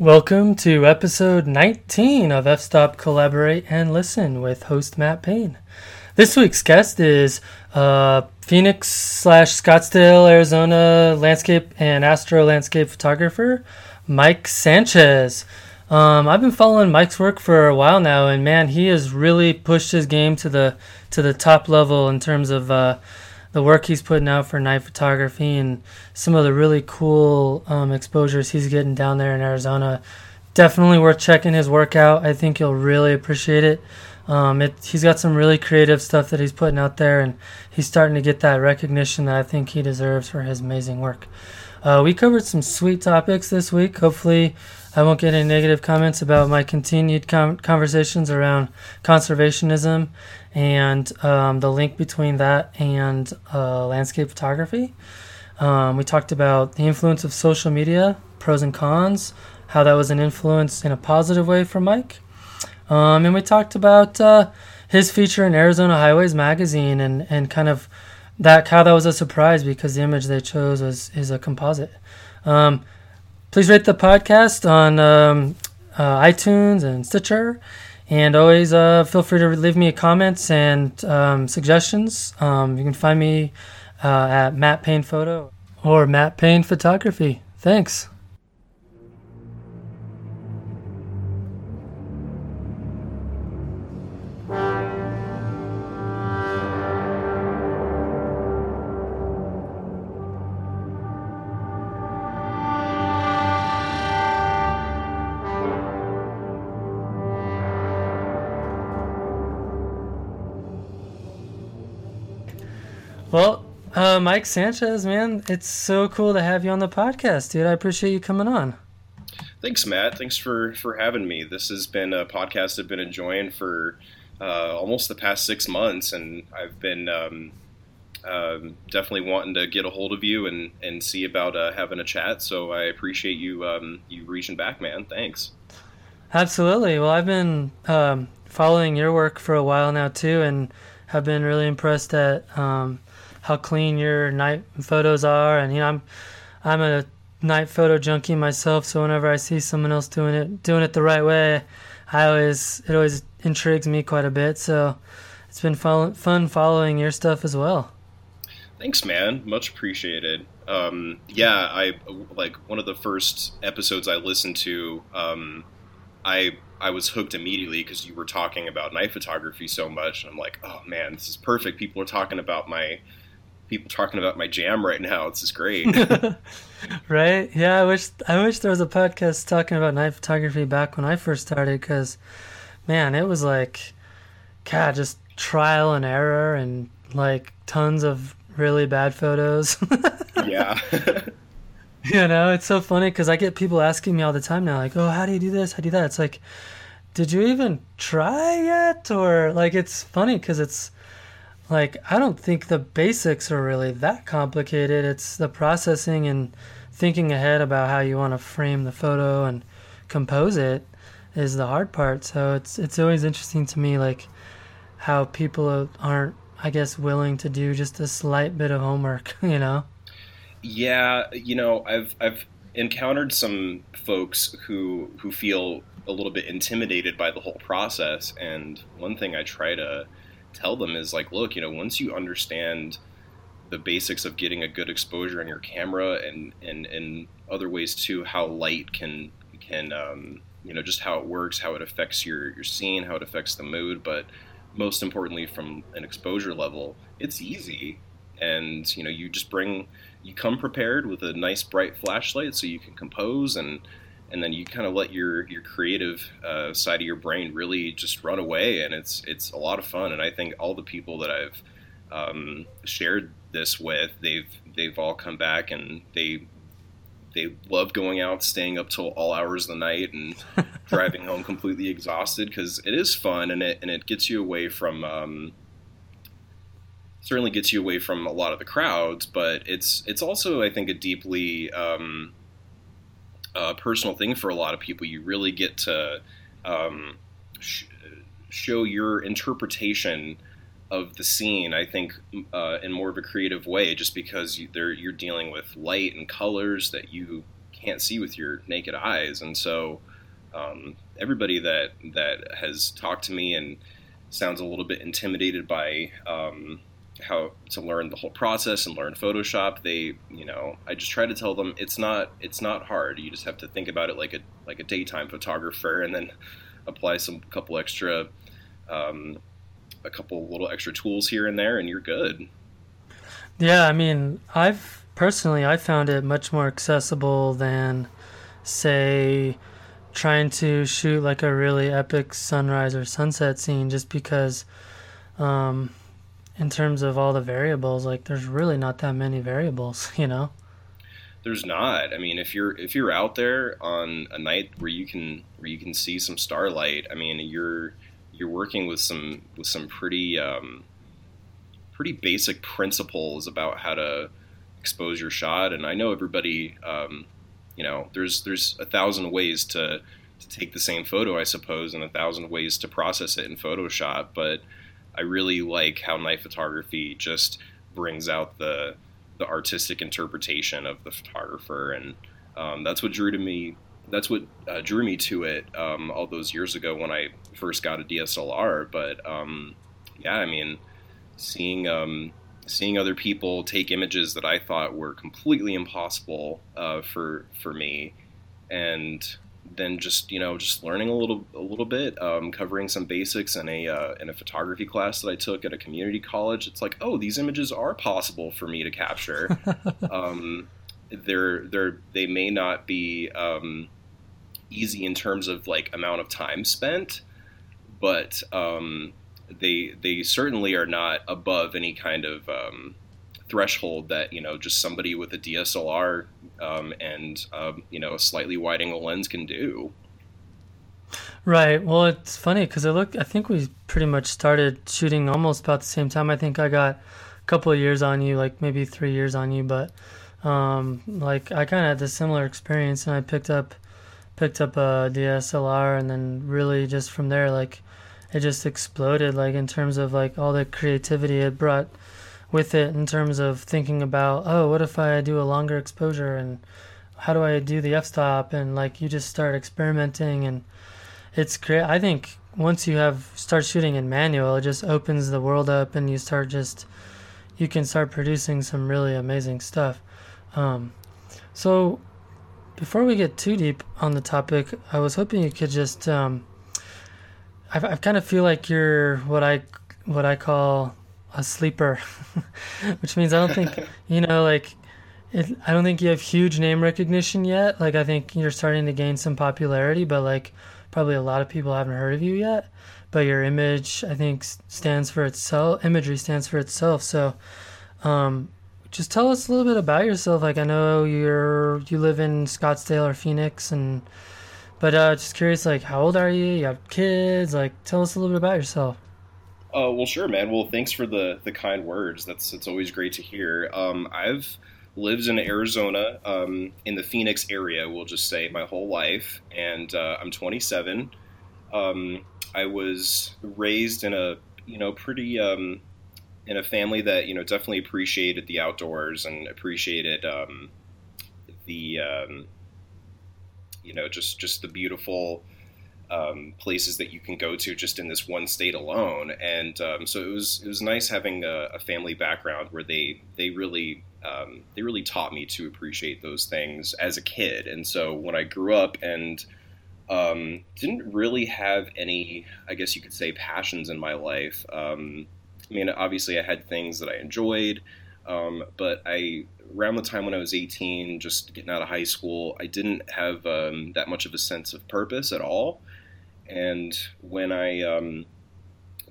Welcome to episode 19 of F Stop Collaborate and Listen with host Matt Payne. This week's guest is uh, Phoenix slash Scottsdale, Arizona landscape and astro landscape photographer Mike Sanchez. Um, I've been following Mike's work for a while now, and man, he has really pushed his game to the to the top level in terms of uh, the work he's putting out for night photography and some of the really cool um, exposures he's getting down there in Arizona. Definitely worth checking his work out. I think you'll really appreciate it. Um, it, he's got some really creative stuff that he's putting out there, and he's starting to get that recognition that I think he deserves for his amazing work. Uh, we covered some sweet topics this week. Hopefully, I won't get any negative comments about my continued com- conversations around conservationism and um, the link between that and uh, landscape photography. Um, we talked about the influence of social media, pros and cons, how that was an influence in a positive way for Mike. Um, and we talked about uh, his feature in Arizona Highways magazine and, and kind of that how that was a surprise because the image they chose was is a composite. Um, please rate the podcast on um, uh, iTunes and Stitcher. And always uh, feel free to leave me comments and um, suggestions. Um, you can find me uh, at Matt Payne Photo or Matt Payne Photography. Thanks. Uh, Mike Sanchez, man, it's so cool to have you on the podcast, dude. I appreciate you coming on. Thanks, Matt. Thanks for for having me. This has been a podcast I've been enjoying for uh, almost the past six months, and I've been um, um, definitely wanting to get a hold of you and and see about uh, having a chat. So I appreciate you um, you reaching back, man. Thanks. Absolutely. Well, I've been um, following your work for a while now too, and have been really impressed at um, how clean your night photos are. And you know, I'm I'm a night photo junkie myself, so whenever I see someone else doing it doing it the right way, I always it always intrigues me quite a bit. So it's been fun, fun following your stuff as well. Thanks, man. Much appreciated. Um, yeah, I like one of the first episodes I listened to. Um, I I was hooked immediately because you were talking about night photography so much. And I'm like, oh man, this is perfect. People are talking about my people talking about my jam right now. This is great. right? Yeah, I wish I wish there was a podcast talking about night photography back when I first started because, man, it was like, God, just trial and error and like tons of really bad photos. yeah. you know, it's so funny because I get people asking me all the time now, like, "Oh, how do you do this? How do you do that?" It's like, did you even try yet? Or like, it's funny because it's like I don't think the basics are really that complicated. It's the processing and thinking ahead about how you want to frame the photo and compose it is the hard part. So it's it's always interesting to me like how people aren't I guess willing to do just a slight bit of homework, you know. Yeah, you know, I've I've encountered some folks who who feel a little bit intimidated by the whole process and one thing I try to tell them is like, look, you know, once you understand the basics of getting a good exposure on your camera and and and other ways too, how light can can um, you know just how it works, how it affects your your scene, how it affects the mood, but most importantly from an exposure level, it's easy, and you know you just bring you come prepared with a nice bright flashlight so you can compose and and then you kind of let your your creative uh, side of your brain really just run away, and it's it's a lot of fun. And I think all the people that I've um, shared this with, they've they've all come back and they they love going out, staying up till all hours of the night, and driving home completely exhausted because it is fun and it and it gets you away from. Um, certainly gets you away from a lot of the crowds, but it's it's also I think a deeply um, uh, personal thing for a lot of people. You really get to um, sh- show your interpretation of the scene. I think uh, in more of a creative way, just because you, you're dealing with light and colors that you can't see with your naked eyes. And so um, everybody that that has talked to me and sounds a little bit intimidated by um, how to learn the whole process and learn Photoshop, they you know I just try to tell them it's not it's not hard. You just have to think about it like a like a daytime photographer, and then apply some couple extra um, a couple little extra tools here and there, and you're good. Yeah, I mean, I've personally I found it much more accessible than, say, trying to shoot like a really epic sunrise or sunset scene, just because, um, in terms of all the variables, like there's really not that many variables, you know. There's not. I mean, if you're if you're out there on a night where you can where you can see some starlight, I mean, you're you're working with some with some pretty um, pretty basic principles about how to expose your shot. And I know everybody, um, you know, there's there's a thousand ways to to take the same photo, I suppose, and a thousand ways to process it in Photoshop. But I really like how night photography just brings out the the artistic interpretation of the photographer, and um, that's what drew to me that's what uh, drew me to it um, all those years ago when I first got a DSLR. But um, yeah, I mean, seeing um, seeing other people take images that I thought were completely impossible uh, for for me, and then just you know just learning a little a little bit, um, covering some basics in a uh, in a photography class that I took at a community college. It's like, oh, these images are possible for me to capture. Um, they're they're they may not be um, easy in terms of like amount of time spent, but um, they they certainly are not above any kind of um, threshold that you know just somebody with a DSLR um, and um, you know a slightly wide angle lens can do. Right. Well, it's funny because I look. I think we pretty much started shooting almost about the same time. I think I got a couple of years on you, like maybe three years on you, but um, like I kind of had a similar experience, and I picked up picked up a DSLR, and then really just from there, like it just exploded, like in terms of like all the creativity it brought with it, in terms of thinking about, oh, what if I do a longer exposure, and how do I do the f-stop, and like you just start experimenting, and it's great. I think once you have start shooting in manual, it just opens the world up, and you start just you can start producing some really amazing stuff. Um, so, before we get too deep on the topic, I was hoping you could just. Um, I, I kind of feel like you're what I what I call a sleeper, which means I don't think you know like. It, I don't think you have huge name recognition yet. Like I think you're starting to gain some popularity, but like probably a lot of people haven't heard of you yet. But your image, I think, stands for itself. Imagery stands for itself. So, um, just tell us a little bit about yourself. Like I know you're you live in Scottsdale or Phoenix, and but uh, just curious, like how old are you? You have kids? Like tell us a little bit about yourself. Uh, well, sure, man. Well, thanks for the the kind words. That's it's always great to hear. Um, I've lived in Arizona, um, in the Phoenix area. We'll just say my whole life, and uh, I'm 27. Um, I was raised in a you know pretty um, in a family that you know definitely appreciated the outdoors and appreciated um, the um, you know just just the beautiful um, places that you can go to just in this one state alone. And um, so it was it was nice having a, a family background where they they really um, they really taught me to appreciate those things as a kid. And so when I grew up and um, didn't really have any, I guess you could say, passions in my life. Um, I mean, obviously, I had things that I enjoyed, um, but I around the time when I was 18, just getting out of high school, I didn't have um, that much of a sense of purpose at all. And when I um,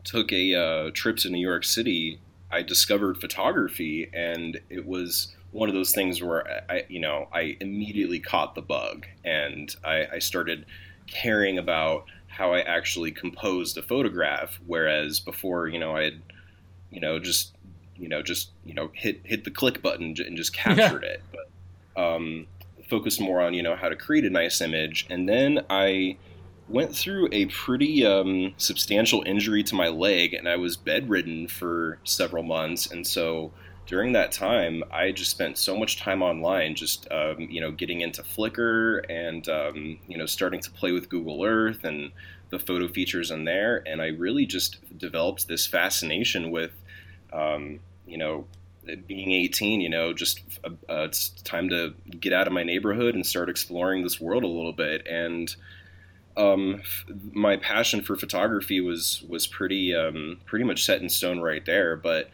took a uh, trip to New York City, I discovered photography, and it was one of those things where I, you know, I immediately caught the bug, and I, I started caring about how I actually composed a photograph. Whereas before, you know, I had you know, just you know, just you know, hit hit the click button and just captured it. But um, focused more on you know how to create a nice image, and then I went through a pretty um, substantial injury to my leg, and I was bedridden for several months, and so during that time, I just spent so much time online, just um, you know, getting into Flickr and um, you know, starting to play with Google Earth and the photo features in there, and I really just developed this fascination with, um, you know, being 18. You know, just uh, it's time to get out of my neighborhood and start exploring this world a little bit, and um, my passion for photography was was pretty um, pretty much set in stone right there. But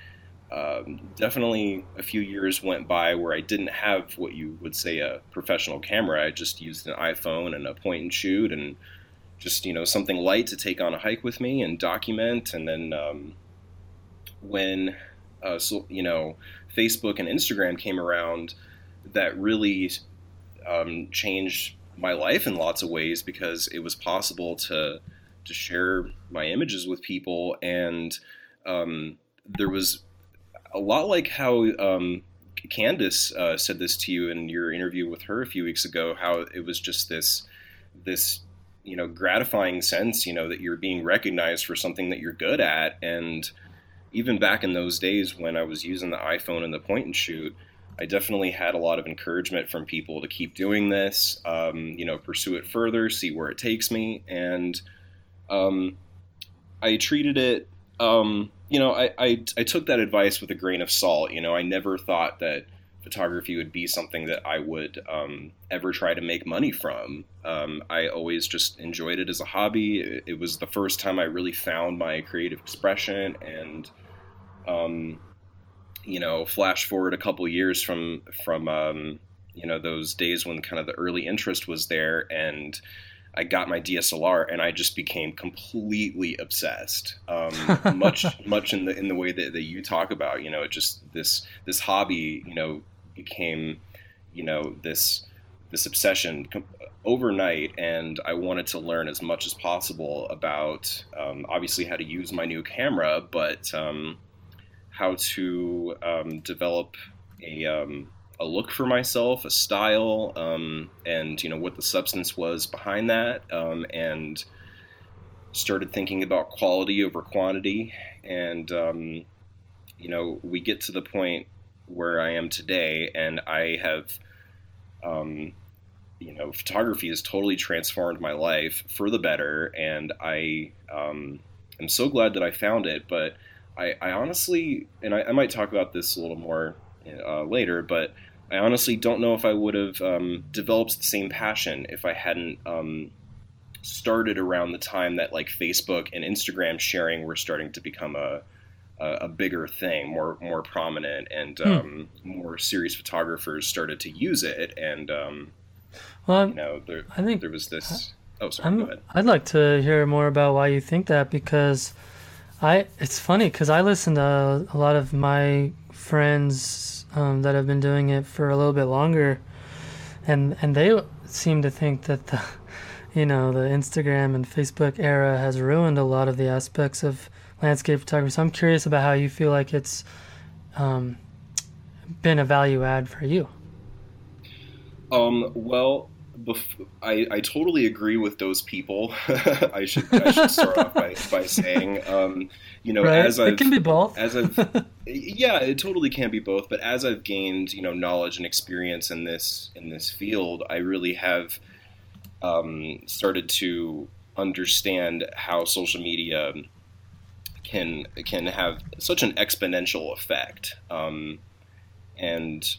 um, definitely a few years went by where I didn't have what you would say a professional camera. I just used an iPhone and a point and shoot and just you know something light to take on a hike with me and document. And then um, when uh, so, you know Facebook and Instagram came around, that really um, changed my life in lots of ways because it was possible to to share my images with people and um, there was a lot like how um, Candace uh, said this to you in your interview with her a few weeks ago. How it was just this this you know gratifying sense, you know, that you're being recognized for something that you're good at. And even back in those days when I was using the iPhone and the point and shoot, I definitely had a lot of encouragement from people to keep doing this. Um, you know, pursue it further, see where it takes me, and um, I treated it um, you know, I, I, I took that advice with a grain of salt. You know, I never thought that photography would be something that I would um, ever try to make money from. Um, I always just enjoyed it as a hobby. It, it, was the first time I really found my creative expression, and um, you know, flash forward a couple years from from um, you know those days when kind of the early interest was there, and I got my DSLR and I just became completely obsessed. Um, much, much in the in the way that, that you talk about, you know, it just this this hobby, you know, became, you know, this this obsession overnight, and I wanted to learn as much as possible about, um, obviously, how to use my new camera, but um, how to um, develop a um, a look for myself, a style, um, and you know what the substance was behind that, um, and started thinking about quality over quantity. And um, you know, we get to the point where I am today, and I have, you know, photography has totally transformed my life for the better, and I um, am so glad that I found it. But I, I honestly, and I, I might talk about this a little more uh, later, but I honestly don't know if I would have um, developed the same passion if I hadn't um, started around the time that like Facebook and Instagram sharing were starting to become a a, a bigger thing, more more prominent, and hmm. um, more serious photographers started to use it. And um, well, you know, there, I think there was this. I, oh, sorry. Ahead. I'd like to hear more about why you think that because I. It's funny because I listen to a lot of my friends um, that have been doing it for a little bit longer, and and they seem to think that the, you know, the Instagram and Facebook era has ruined a lot of the aspects of landscape photography. So I'm curious about how you feel like it's um, been a value add for you. Um, well, bef- I, I totally agree with those people. I should I should start off by, by saying, um, you know, right. as i it can be both. as I've, yeah, it totally can be both. But as I've gained, you know, knowledge and experience in this in this field, I really have um, started to understand how social media can can have such an exponential effect. Um, and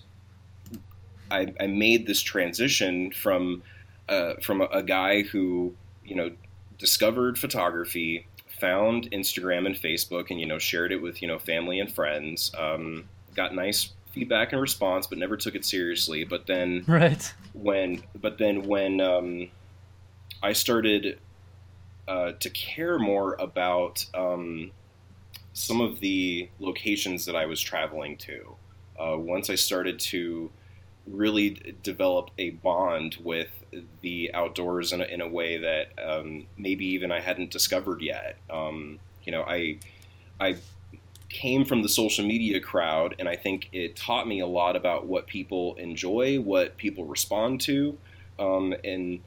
I, I made this transition from uh, from a, a guy who you know discovered photography, found Instagram and Facebook, and you know shared it with you know family and friends. Um, got nice feedback and response, but never took it seriously. But then, right when, but then when um, I started uh, to care more about um, some of the locations that I was traveling to, uh, once I started to really develop a bond with the outdoors in a, in a way that um, maybe even I hadn't discovered yet. Um, you know, I I came from the social media crowd, and I think it taught me a lot about what people enjoy, what people respond to, um, and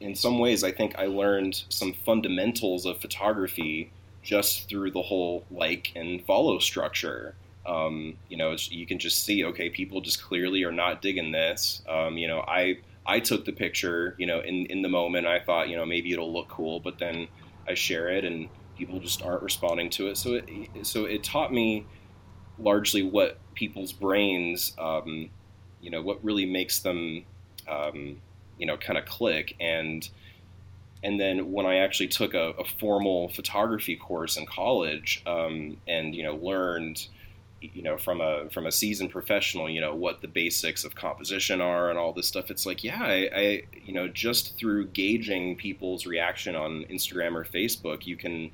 in some ways, I think I learned some fundamentals of photography just through the whole like and follow structure. Um, you know, you can just see, okay, people just clearly are not digging this. Um, you know, I I took the picture, you know, in in the moment. I thought, you know, maybe it'll look cool, but then I share it, and people just aren't responding to it. So it so it taught me largely what people's brains, um, you know, what really makes them, um, you know, kind of click and and then when I actually took a, a formal photography course in college, um, and you know learned, you know from a from a seasoned professional, you know what the basics of composition are and all this stuff. It's like yeah, I, I you know just through gauging people's reaction on Instagram or Facebook, you can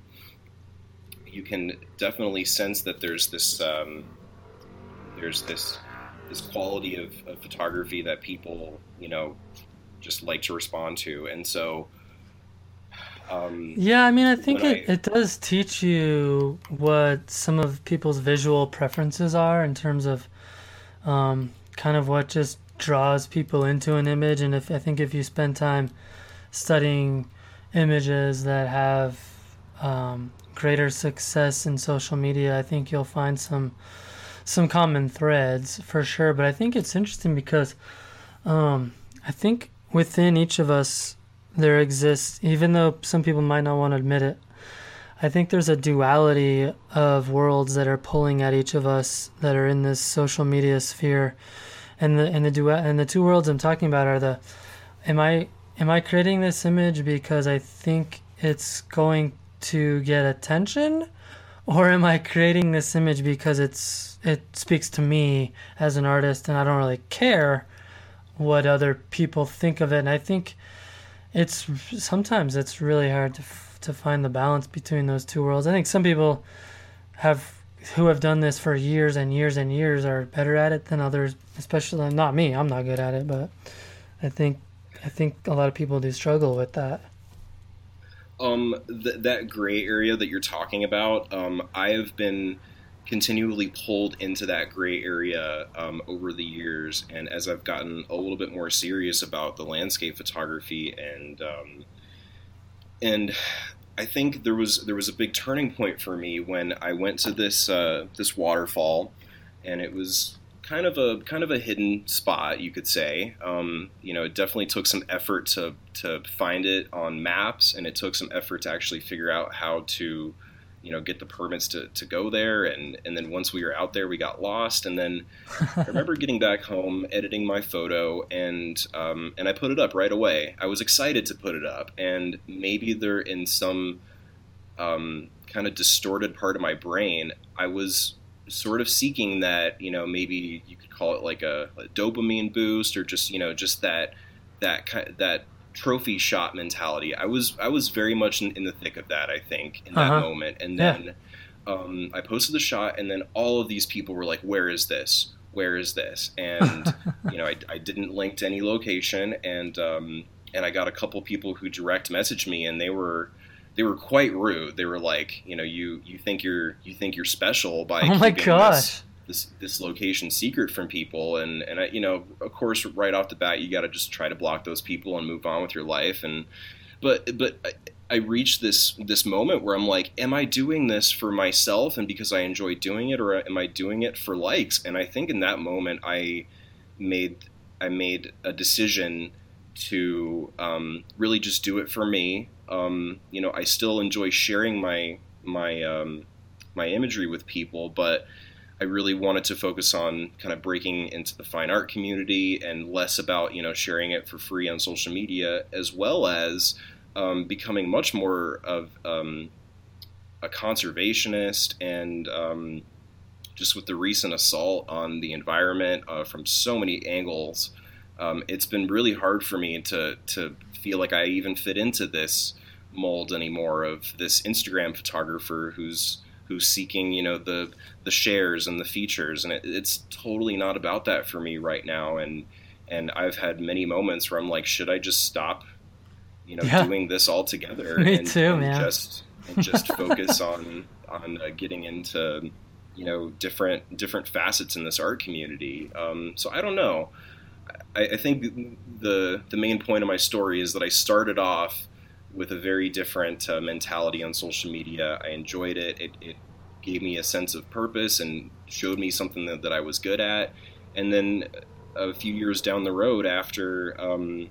you can definitely sense that there's this um, there's this this quality of, of photography that people you know just like to respond to, and so um, yeah, I mean, I think it, I, it does teach you what some of people's visual preferences are in terms of um, kind of what just draws people into an image. And if I think if you spend time studying images that have um, greater success in social media, I think you'll find some some common threads for sure. But I think it's interesting because um, I think within each of us there exists, even though some people might not want to admit it, I think there's a duality of worlds that are pulling at each of us that are in this social media sphere. And the and the du- and the two worlds I'm talking about are the am I am I creating this image because I think it's going to get attention or am I creating this image because it's it speaks to me as an artist and I don't really care what other people think of it and I think it's sometimes it's really hard to f- to find the balance between those two worlds. I think some people have who have done this for years and years and years are better at it than others. Especially not me. I'm not good at it, but I think I think a lot of people do struggle with that. Um, th- that gray area that you're talking about, um, I have been continually pulled into that gray area um, over the years. And as I've gotten a little bit more serious about the landscape photography and um, and I think there was there was a big turning point for me when I went to this uh, this waterfall, and it was kind of a kind of a hidden spot, you could say. Um, you know, it definitely took some effort to to find it on maps, and it took some effort to actually figure out how to you know get the permits to, to go there. And and then once we were out there we got lost. And then I remember getting back home editing my photo and um, and I put it up right away. I was excited to put it up. And maybe they're in some um, kind of distorted part of my brain. I was sort of seeking that you know maybe you could call it like a, a dopamine boost or just you know just that that kind that trophy shot mentality. I was I was very much in, in the thick of that. I think in that uh-huh. moment, and then yeah. um, I posted the shot, and then all of these people were like, "Where is this? Where is this?" And you know, I, I, didn't link to any location, and um, and I got a couple people who direct messaged me, and they were they were quite rude. They were like, you know, you you think you're you think you're special by oh my gosh. This, this this location secret from people. And and I, you know of course right off the bat you got to just try to block those people and move on with your life. And but but I, I reached this this moment where I'm like am I doing this for myself and because I enjoy doing it or am I doing it for likes? And I think in that moment I made I made a decision to um, really just do it for me. Um, you know I still enjoy sharing my my um, my imagery with people but I really wanted to focus on kind of breaking into the fine art community and less about you know sharing it for free on social media, as well as um, becoming much more of um, a conservationist and um, just with the recent assault on the environment uh, from so many angles, um, it's been really hard for me to to feel like I even fit into this mold anymore of this Instagram photographer who's who's seeking you know the the shares and the features. And it, it's totally not about that for me right now. And and I've had many moments where I'm like should I just stop you know yeah. doing this altogether? Me and, too, and man. just and just focus on on uh, getting into you know different different facets in this art community. Um, so I don't know. I, I think the the main point of my story is that I started off with a very different uh, mentality on social media. I enjoyed it. It, it gave me a sense of purpose and showed me something that, that I was good at. And then a few years down the road, after um,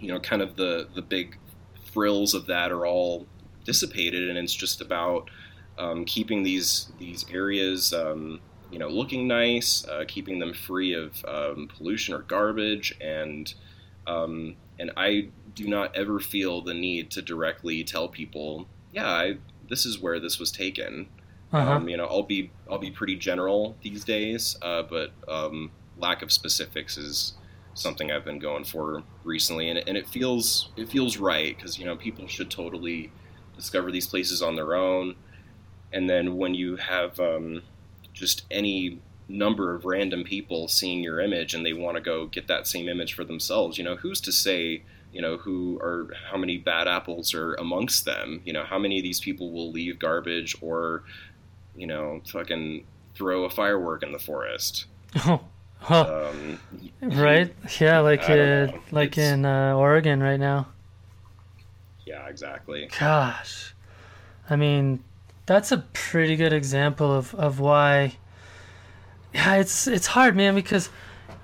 you know, kind of the the big frills of that are all dissipated, and it's just about um, keeping these these areas. Um, you know, looking nice, uh, keeping them free of um, pollution or garbage, and um, and I do not ever feel the need to directly tell people, yeah, I, this is where this was taken. Uh-huh. Um, you know, I'll be I'll be pretty general these days, uh, but um, lack of specifics is something I've been going for recently, and, and it feels it feels right because you know people should totally discover these places on their own, and then when you have um, just any number of random people seeing your image and they want to go get that same image for themselves, you know, who's to say you know, who are how many bad apples are amongst them. You know, how many of these people will leave garbage or, you know, fucking throw a firework in the forest. Oh, huh. Um, right? Yeah, like uh, like it's, in uh, Oregon right now. Yeah, exactly. Gosh, I mean, that's a pretty good example of of why. Yeah, it's it's hard, man, because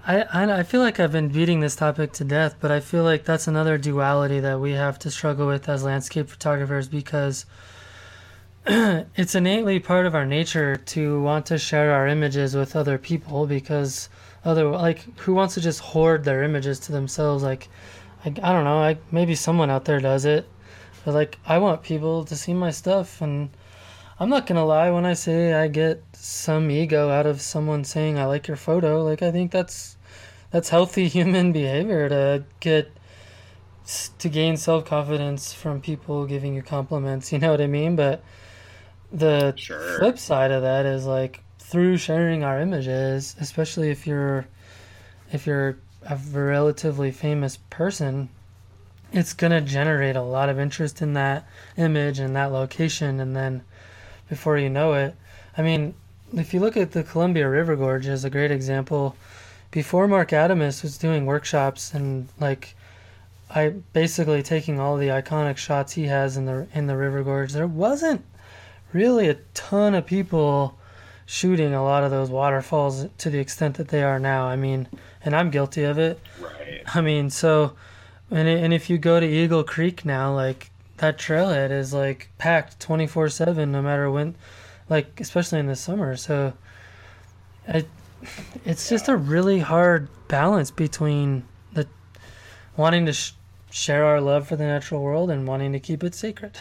I, I, feel like I've been beating this topic to death, but I feel like that's another duality that we have to struggle with as landscape photographers because it's innately part of our nature to want to share our images with other people because other like who wants to just hoard their images to themselves? Like I, I don't know like maybe someone out there does it but like I want people to see my stuff and I'm not gonna lie when I say I get some ego out of someone saying I like your photo. Like I think that's that's healthy human behavior to get to gain self confidence from people giving you compliments. You know what I mean? But the sure. flip side of that is like through sharing our images, especially if you're if you're a relatively famous person, it's gonna generate a lot of interest in that image and that location, and then before you know it. I mean, if you look at the Columbia River Gorge as a great example, before Marc Adamus was doing workshops and like I basically taking all the iconic shots he has in the in the River Gorge, there wasn't really a ton of people shooting a lot of those waterfalls to the extent that they are now. I mean, and I'm guilty of it. Right. I mean, so and and if you go to Eagle Creek now, like that trailhead is like packed 24 7 no matter when like especially in the summer. So it, it's just a really hard balance between the wanting to sh- share our love for the natural world and wanting to keep it sacred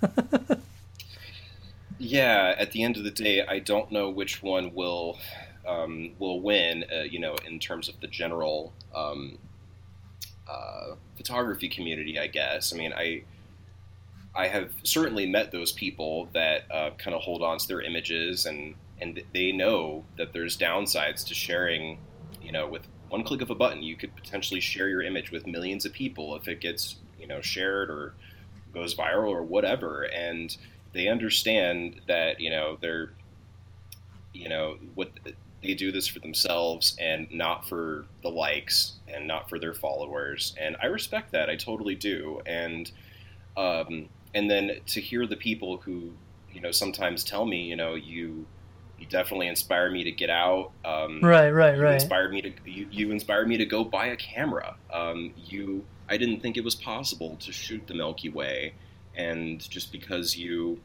yeah at the end of the day i don't know which one will um, will win uh, you know in terms of the general um, uh, photography community i guess. I mean i I have certainly met those people that uh, kind of hold on to their images and and they know that there's downsides to sharing. You know, with one click of a button, you could potentially share your image with millions of people if it gets you know shared or goes viral or whatever. And they understand that you know they're you know what they do this for themselves and not for the likes and not for their followers. And I respect that. I totally do. And um, and then to hear the people who you know sometimes tell me you know you you definitely inspire me to get out um, right right you right. inspired me to you, you inspired me to go buy a camera. Um, you i didn't think it was possible to shoot the milky way. And just because you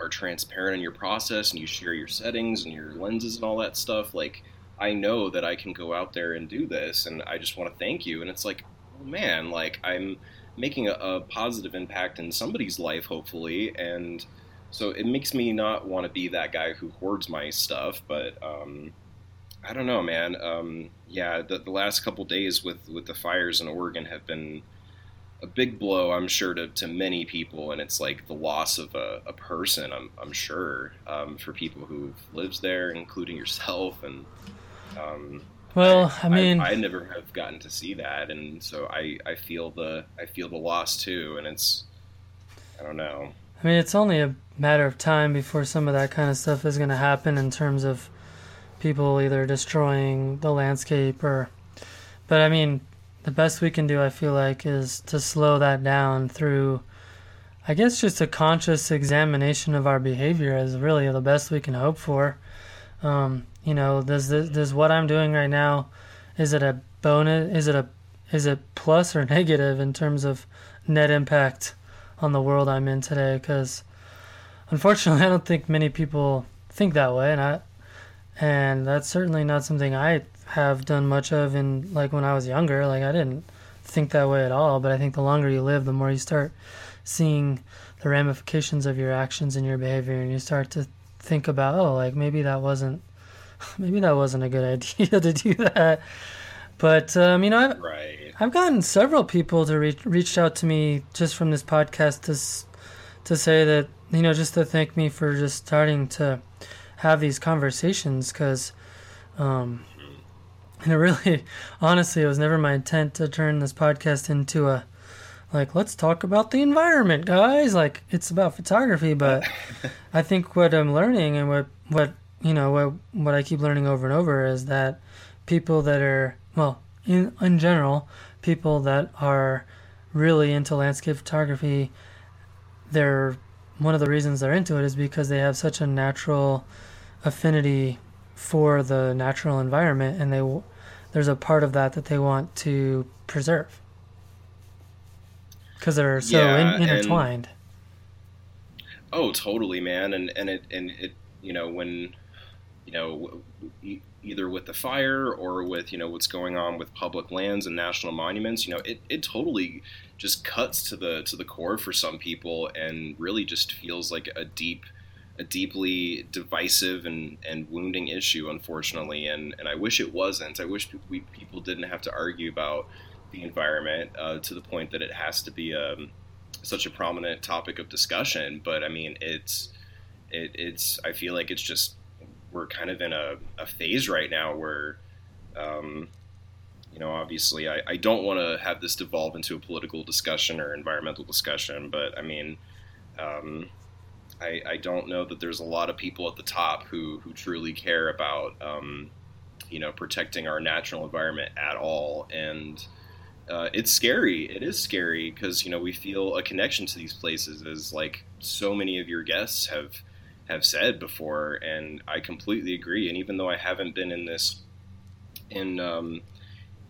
are transparent in your process and you share your settings and your lenses and all that stuff like i know that i can go out there and do this. And i just want to thank you. And it's like oh man like i'm making a, a positive impact in somebody's life, hopefully. And so it makes me not want to be that guy who hoards my stuff. But um, I don't know, man. Um, yeah, the, the, last couple days with, with the fires in Oregon have been a big blow, I'm sure, to, to many people. And it's like the loss of a, a person, I'm, I'm sure, um, for people who've lived there, including yourself. And um, well, I, I mean, I, I, never have gotten to see that, and so I, I feel the I feel the loss too, and it's I don't know. I mean, it's only a matter of time before some of that kind of stuff is going to happen in terms of people either destroying the landscape or. But I mean, the best we can do, I feel like, is to slow that down through I guess just a conscious examination of our behavior is really the best we can hope for. Um, you know, does this, does what I'm doing right now, is it a bonus? Is it a is it plus or negative in terms of net impact on the world I'm in today? Because unfortunately, I don't think many people think that way, and I and that's certainly not something I have done much of in like when I was younger. Like I didn't think that way at all. But I think the longer you live, the more you start seeing the ramifications of your actions and your behavior, and you start to think about, oh, like maybe that wasn't, maybe that wasn't a good idea to do that. But um, you know, I've right. I've gotten several people to reach reached out to me just from this podcast to to say that you know just to thank me for just starting to have these conversations because um, and it really honestly it was never my intent to turn this podcast into a like let's talk about the environment guys like it's about photography but i think what i'm learning and what what you know what what i keep learning over and over is that people that are well in in general people that are really into landscape photography they're one of the reasons they're into it is because they have such a natural affinity for the natural environment and they there's a part of that that they want to preserve because they're so Yeah, in, intertwined. Oh, totally, man. And and it and it you know when know either with the fire or with you know what's going on with public lands and national monuments, you know it, it totally just cuts to the to the core for some people and really just feels like a deep a deeply divisive and, and wounding issue, unfortunately. And, and I wish it wasn't. I wish we, people didn't have to argue about the environment uh, to the point that it has to be um, such a prominent topic of discussion. But I mean, it's it, it's I feel like it's just we're kind of in a, a phase right now where. Um, you know, obviously, I, I don't want to have this devolve into a political discussion or environmental discussion, but I mean, um, I, I, don't know that there's a lot of people at the top who, who truly care about um, you know protecting our natural environment at all and uh, it's scary it is scary because you know we feel a connection to these places as like so many of your guests have have said before and I completely agree and even though I haven't been in this in um,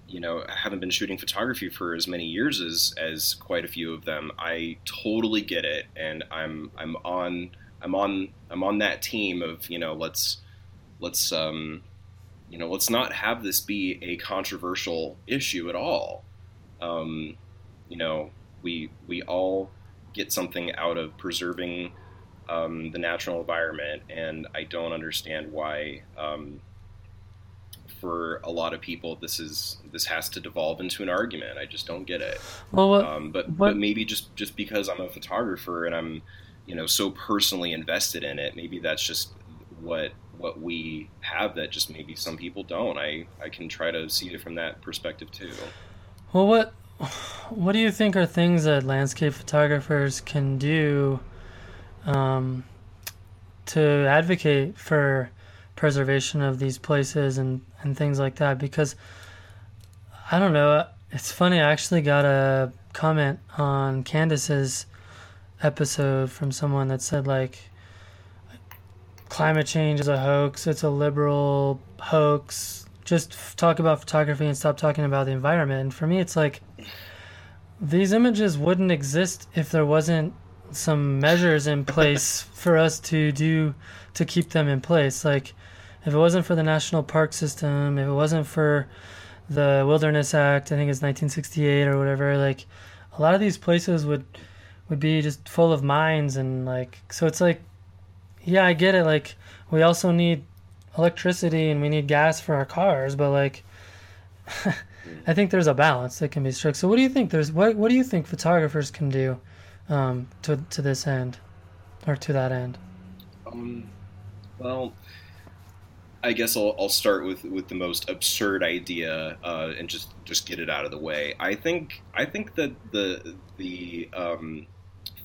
you know, I haven't been shooting photography for as many years as as quite a few of them. I totally get it, and I'm I'm on I'm on I'm on that team of you know let's let's um, you know let's not have this be a controversial issue at all. Um, you know, we we all get something out of preserving um, the natural environment, and I don't understand why um, for a lot of people this is this has to devolve into an argument. I just don't get it. Well what, um, but what, but maybe just just because i'm a photographer and i'm you know so personally invested in it maybe that's just what what we have that just maybe some people don't. I i can try to see it from that perspective too. Well what what do you think are things that landscape photographers can do um, to advocate for preservation of these places and, and things like that because I don't know. It's funny. I actually got a comment on Candace's episode from someone that said like climate change is a hoax. It's a liberal hoax. Just talk about photography and stop talking about the environment. And for me, it's like these images wouldn't exist if there wasn't some measures in place for us to do to keep them in place. Like if it wasn't for the national park system, if it wasn't for the Wilderness Act, I think it's 1968 or whatever, like a lot of these places would would be just full of mines and like so it's like yeah, I get it like we also need electricity and we need gas for our cars, but like I think there's a balance that can be struck. So what do you think there's what what do you think photographers can do um, to to this end or to that end? Um, well, I guess I'll, I'll start with, with the most absurd idea uh, and just, just get it out of the way. I think I think that the the um,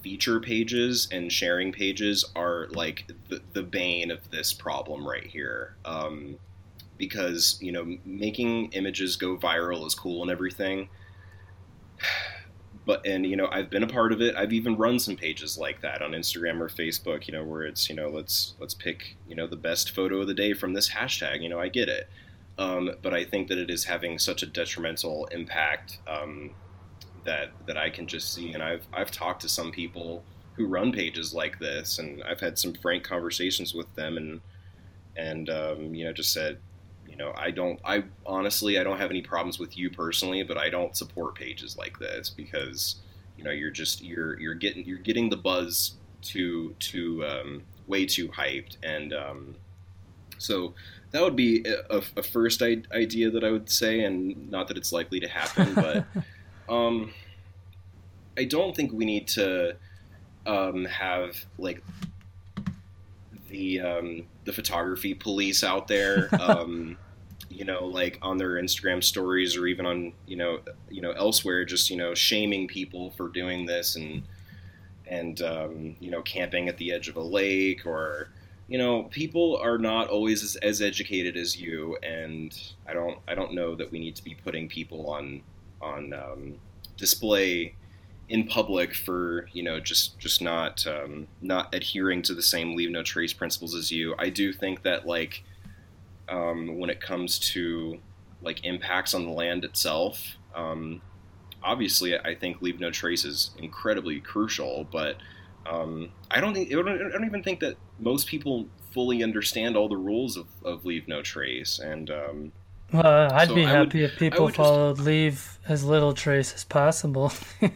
feature pages and sharing pages are like the, the bane of this problem right here. Um, because you know making images go viral is cool and everything, but and you know I've been a part of it. I've even run some pages like that on Instagram or Facebook. You know where it's you know let's let's pick you know the best photo of the day from this hashtag. You know I get it, um, but I think that it is having such a detrimental impact um, that that I can just see. And I've I've talked to some people who run pages like this, and I've had some frank conversations with them, and and um, you know just said know i don't i honestly i don't have any problems with you personally but i don't support pages like this because you know you're just you're you're getting you're getting the buzz too too um, way too hyped. And um, so that would be a, a first idea that i would say and not that it's likely to happen but um, i don't think we need to um, have like the um, the photography police out there, um, you know, like on their Instagram stories or even on you know you know elsewhere, just you know shaming people for doing this and and um, you know camping at the edge of a lake or you know people are not always as, as educated as you and I don't I don't know that we need to be putting people on on um, display in public for you know just just not um, not adhering to the same leave no trace principles as you. I do think that like um, when it comes to like impacts on the land itself, um, obviously I think leave no trace is incredibly crucial, but um, I don't think I don't even think that most people fully understand all the rules of, of leave no trace and. Um, well, I'd so be happy would, if people followed just, leave as little trace as possible.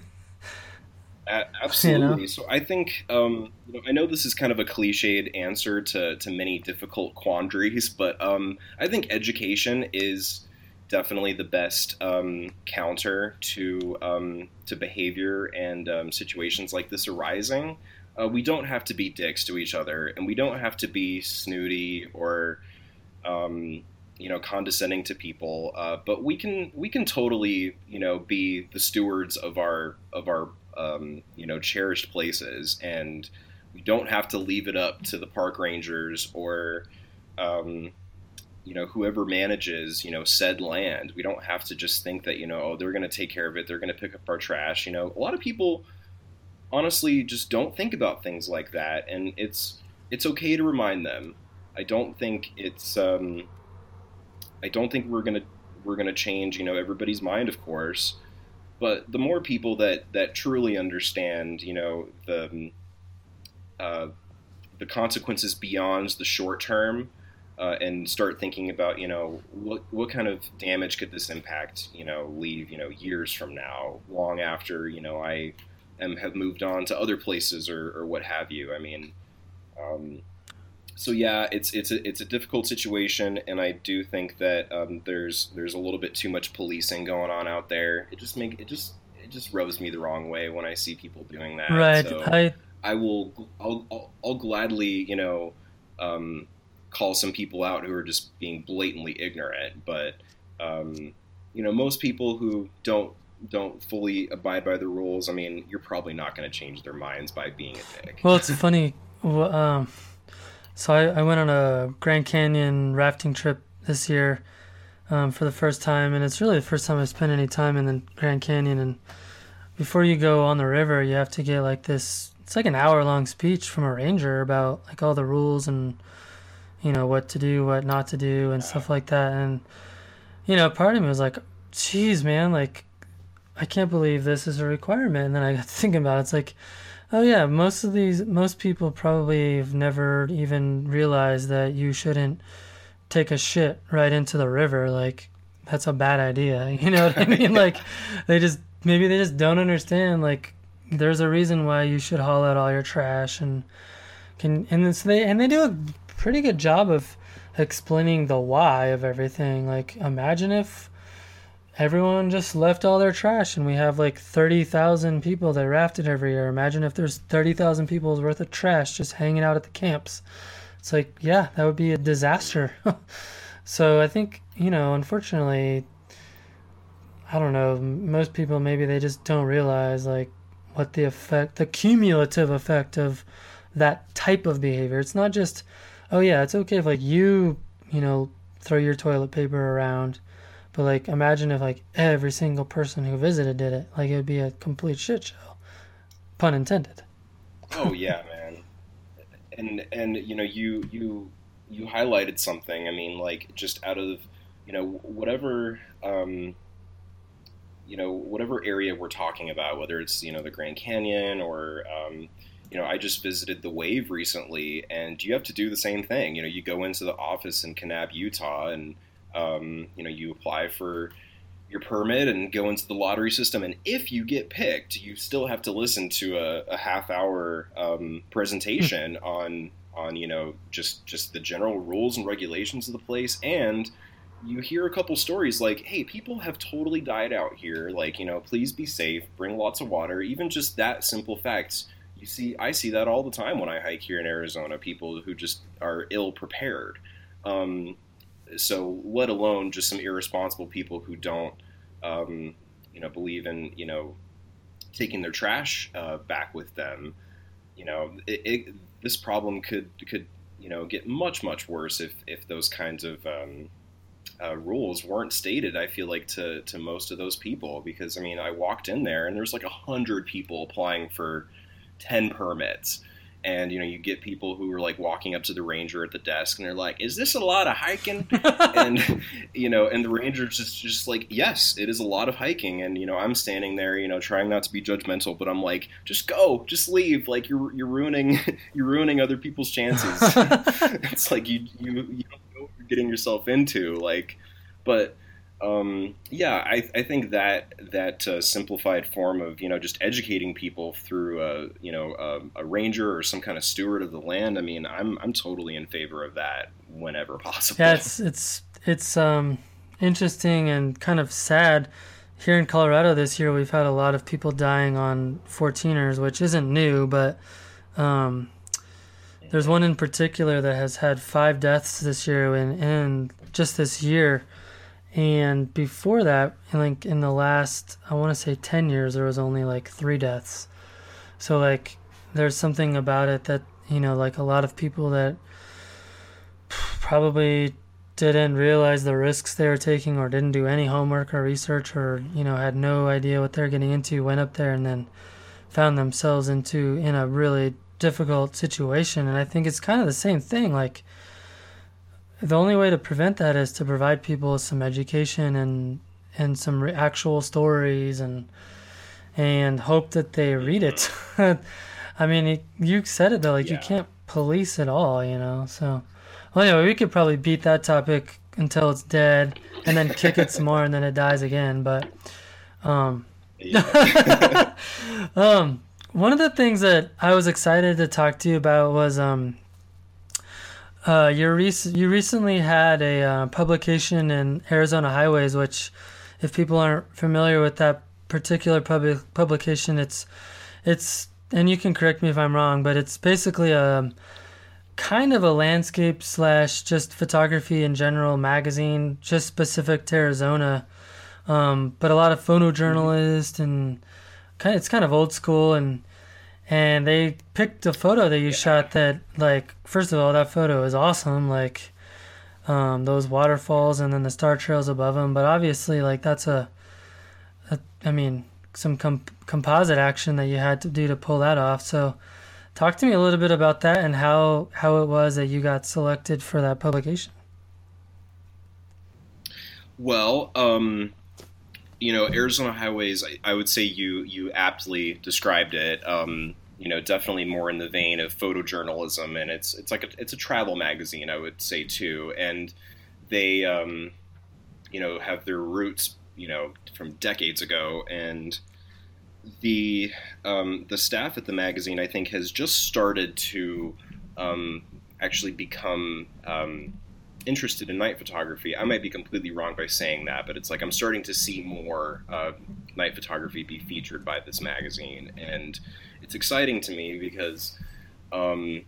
absolutely. You know? So I think um, you know, I know this is kind of a cliched answer to to many difficult quandaries, but um, I think education is definitely the best um, counter to um, to behavior and um, situations like this arising. Uh, we don't have to be dicks to each other, and we don't have to be snooty or um, you know condescending to people uh, but we can we can totally you know be the stewards of our of our um, you know cherished places, and we don't have to leave it up to the park rangers or um, you know whoever manages you know said land. We don't have to just think that you know oh they're going to take care of it, they're going to pick up our trash. You know, a lot of people honestly just don't think about things like that, and it's it's okay to remind them. I don't think it's um, I don't think we're gonna we're gonna change you know everybody's mind, of course but the more people that that truly understand, you know, the uh, the consequences beyond the short term, uh, and start thinking about, you know, what what kind of damage could this impact, you know, leave, you know, years from now, long after, you know, I am have moved on to other places or, or what have you. I mean, um, so yeah, it's it's a it's a difficult situation, and I do think that um, there's there's a little bit too much policing going on out there. It just make it just it just rubs me the wrong way when I see people doing that. Right. So I I will I'll, I'll, I'll gladly you know um, call some people out who are just being blatantly ignorant, but um, you know most people who don't don't fully abide by the rules. I mean, you're probably not going to change their minds by being a dick. Well, it's funny. Um, so I, I went on a Grand Canyon rafting trip this year um, for the first time, and it's really the first time I've spent any time in the Grand Canyon. And before you go on the river, you have to get like this. It's like an hour long speech from a ranger about like all the rules and you know what to do, what not to do, and stuff like that. And you know, part of me was like, "Geez, man, like I can't believe this is a requirement." And then I got thinking about it. It's like Oh yeah, most of these most people probably have never even realized that you shouldn't take a shit right into the river. Like that's a bad idea. You know what I mean? like they just maybe they just don't understand like there's a reason why you should haul out all your trash and can and so they and they do a pretty good job of explaining the why of everything. Like imagine if everyone just left all their trash and we have like 30,000 people that rafted every year. Imagine if there's 30,000 people's worth of trash just hanging out at the camps. It's like, yeah, that would be a disaster. so I think, you know, unfortunately, I don't know, most people maybe they just don't realize like what the effect, the cumulative effect of that type of behavior. It's not just, oh yeah, it's okay if like you, you know, throw your toilet paper around But like, imagine if like every single person who visited did it. Like, it would be a complete shit show. Pun intended. Oh yeah, man. And and you know you you you highlighted something. I mean, like just out of you know whatever um, you know whatever area we're talking about, whether it's you know the Grand Canyon or um, you know I just visited the Wave recently, and you have to do the same thing. You know, you go into the office in Kanab, Utah, and um, you know, you apply for your permit and go into the lottery system. And if you get picked, you still have to listen to a, a half hour um, presentation hmm. on on you know just just the general rules and regulations of the place and you hear a couple stories like hey people have totally died out here like you know please be safe bring lots of water even just that simple facts you see i see that all the time when i hike here in arizona people who just are ill prepared um, so let alone just some irresponsible people who don't, um, you know, believe in you know taking their trash uh, back with them. You know, it, it, this problem could could you know get much much worse if if those kinds of um, uh, rules weren't stated. I feel like to to most of those people because I mean I walked in there and there's like a hundred people applying for ten permits and you know you get people who are like walking up to the ranger at the desk and they're like is this a lot of hiking? And you know and the ranger's just just like yes it is a lot of hiking. And you know i'm standing there you know trying not to be judgmental but i'm like just go just leave. Like you're you're ruining you're ruining other people's chances. It's like you you you don't know what you're getting yourself into like but um, yeah, I, I, think that that uh, simplified form of you know just educating people through a you know a, a, ranger or some kind of steward of the land. I mean, I'm I'm totally in favor of that whenever possible. Yeah, it's it's it's um, interesting and kind of sad. Here in Colorado this year, we've had a lot of people dying on 14ers, which isn't new, but um, there's one in particular that has had five deaths this year, and, and just this year and before that, like in the last, I want to say 10 years, there was only like three deaths. So, like, there's something about it that, you know, like a lot of people that probably didn't realize the risks they were taking or didn't do any homework or research or, you know, had no idea what they're getting into went up there and then found themselves into in a really difficult situation. And I think it's kind of the same thing. Like, the only way to prevent that is to provide people with some education and and some re- actual stories and and hope that they read it. I mean, it, you said it though, like yeah. you can't police it all, you know. So, well, anyway, we could probably beat that topic until it's dead, and then kick it some more, and then it dies again. But, um, um, one of the things that I was excited to talk to you about was um uh, you rec- you recently had a uh, publication in Arizona Highways, which, if people aren't familiar with that particular public publication, it's it's and you can correct me if I'm wrong, but it's basically a kind of a landscape slash just photography in general magazine, just specific to Arizona. Um, but a lot of photojournalists and kind of, it's kind of old school and and they picked a photo that you yeah. shot that like first of all that photo is awesome like um, those waterfalls and then the star trails above them but obviously like that's a, a I mean some com- composite action that you had to do to pull that off. So talk to me a little bit about that and how how it was that you got selected for that publication. Well um you know, Arizona Highways, I, I, would say you you aptly described it. Um, you know, definitely more in the vein of photojournalism, and it's it's like a, it's a travel magazine, I would say too, and they, um, you know, have their roots, you know, from decades ago, and the um, the staff at the magazine, I think, has just started to um, actually become um, interested in night photography. I might be completely wrong by saying that, but it's like I'm starting to see more uh, night photography be featured by this magazine, and it's exciting to me because um,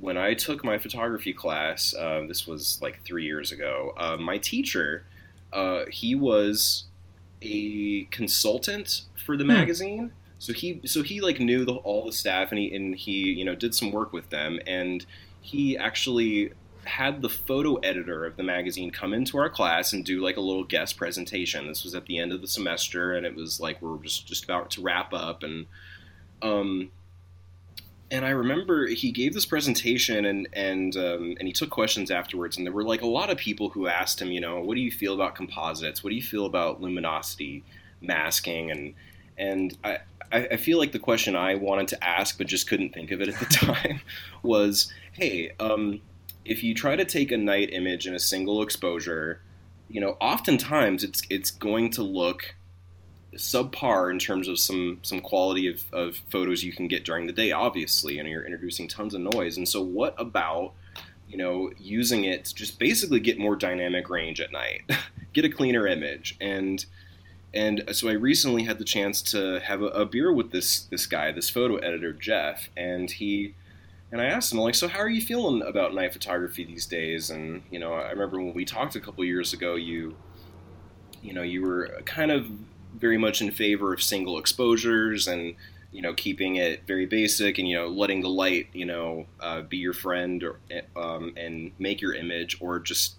when I took my photography class, uh, this was like three years ago. Uh, my teacher, uh, he was a consultant for the hmm. magazine. So he, so he like knew the, all the staff, and he and he, you know, did some work with them, and he actually had the photo editor of the magazine come into our class and do like a little guest presentation. This was at the end of the semester, and it was like we are just just about to wrap up, and um, and I remember he gave this presentation and and um, and he took questions afterwards, and there were like a lot of people who asked him, you know, what do you feel about composites? What do you feel about luminosity masking? And and I I feel like the question I wanted to ask but just couldn't think of it at the time was, hey, um, if you try to take a night image in a single exposure, you know, oftentimes it's it's going to look subpar in terms of some some quality of, of photos you can get during the day obviously and you're introducing tons of noise. And so what about you know using it to just basically get more dynamic range at night get a cleaner image? And and so I recently had the chance to have a, a beer with this this guy this photo editor Jeff and he and I asked him like so how are you feeling about night photography these days and you know I remember when we talked a couple years ago you you know you were kind of very much in favor of single exposures and you know keeping it very basic and you know letting the light you know uh, be your friend or, um, and make your image or just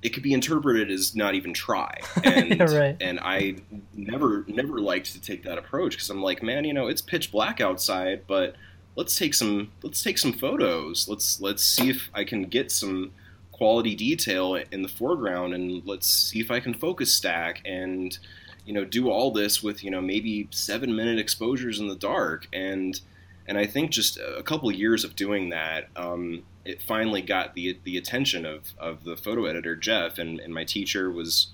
it could be interpreted as not even try and yeah, right. and I never never liked to take that approach because I'm like man you know it's pitch black outside but let's take some let's take some photos let's let's see if I can get some quality detail in the foreground and let's see if I can focus stack and you know do all this with you know maybe seven minute exposures in the dark and and I think just a couple of years of doing that, um, it finally got the the attention of, of the photo editor Jeff, and, and my teacher was,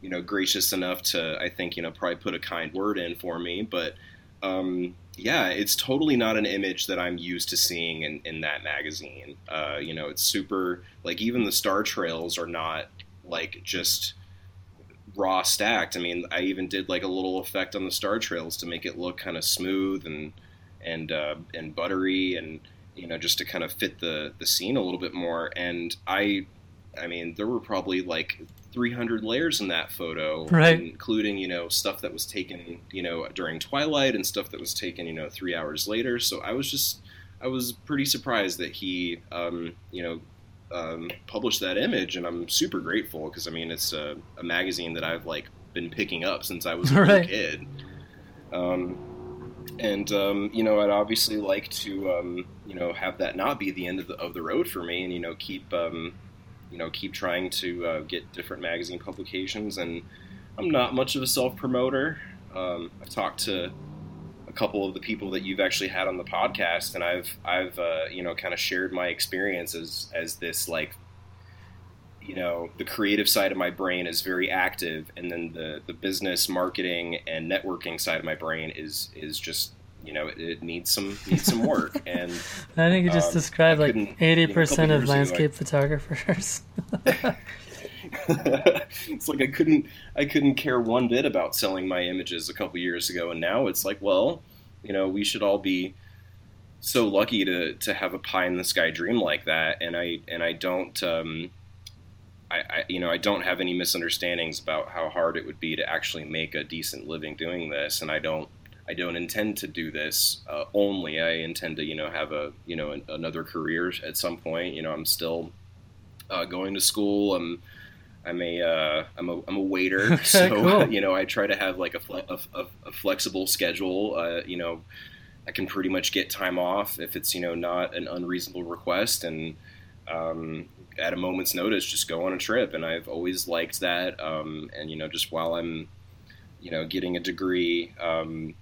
you know, gracious enough to I think you know probably put a kind word in for me. But um, yeah, it's totally not an image that I'm used to seeing in, in that magazine. Uh, you know, it's super like even the star trails are not like just raw stacked. I mean, I even did like a little effect on the star trails to make it look kind of smooth and and uh, and buttery and you know just to kind of fit the the scene a little bit more. And I, I mean, there were probably like 300 layers in that photo, right. including you know stuff that was taken you know during twilight and stuff that was taken you know three hours later. So I was just I was pretty surprised that he um, you know um, published that image, and I'm super grateful because I mean it's a, a, magazine that I've like been picking up since I was a right. kid. Um, and um, you know, I'd obviously like to um, you know have that not be the end of the of the road for me, and you know keep um, you know keep trying to uh, get different magazine publications. And I'm not much of a self promoter. Um, I've talked to a couple of the people that you've actually had on the podcast, and I've I've uh, you know kind of shared my experiences as this like you know the creative side of my brain is very active, and then the the business, marketing, and networking side of my brain is is just you know it, it needs some needs some work. And I think you just um, described like eighty percent of landscape ago, photographers. it's like I couldn't I couldn't care one bit about selling my images a couple years ago, and now it's like, well, you know, we should all be so lucky to to have a pie in the sky dream like that, and I and I don't. Um, I, I, you know I don't have any misunderstandings about how hard it would be to actually make a decent living doing this, and I don't I don't intend to do this uh, only. I intend to you know have a you know an, another career at some point. You know I'm still uh, going to school. I'm I'm a uh, I'm a I'm a waiter, so cool. you know I try to have like a, fle- a, a, a flexible schedule. Uh, you know, I can pretty much get time off if it's you know not an unreasonable request, and um, at a moment's notice, just go on a trip. And I've always liked that. Um, and you know, just while I'm you know getting a degree, um,